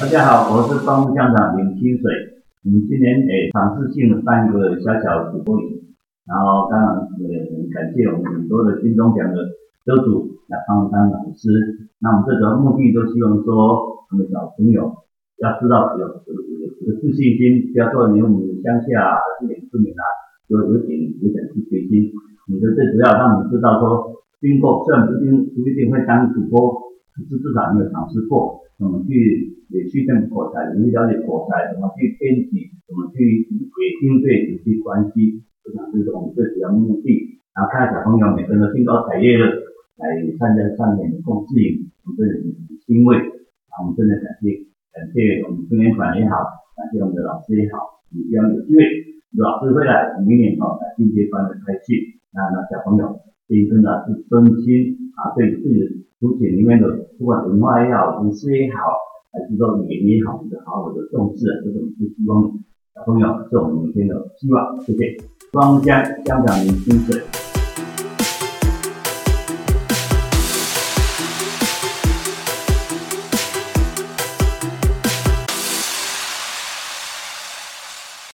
大家好，我是东乡长林清水。我们今年诶尝试性的办一个小小的主播营，然后当然也很感谢我们很多的金钟奖的得主来帮我们当老师。那我们这个目的都希望说，我们小朋友要知道有有有自信心，不要说你我们乡下还是点村民啊，有有点有点自信心。你的最主要让我们知道说，经过虽然不一定不一定会当主播，可是至少你有尝试过。怎么去也去跟口才，怎么了解口才，怎么去编辑，怎么去也应对人际关系，我想这是我们最主要目的。然后看小朋友每个人都兴高采烈的来参加上面共适应，我们真的很欣慰。啊，我们真的感谢感谢我们青年团也好，感谢我们的老师也好，我们希望有机会老师会来明年哦来进阶班的开去，那那小朋友真真的是真心啊对自己。书写里面的不管文化也好，文字也好，还是说语言也好，你的好好的重视，这种是希望小朋友是我们明天的希望。谢谢，双江香港年轻水。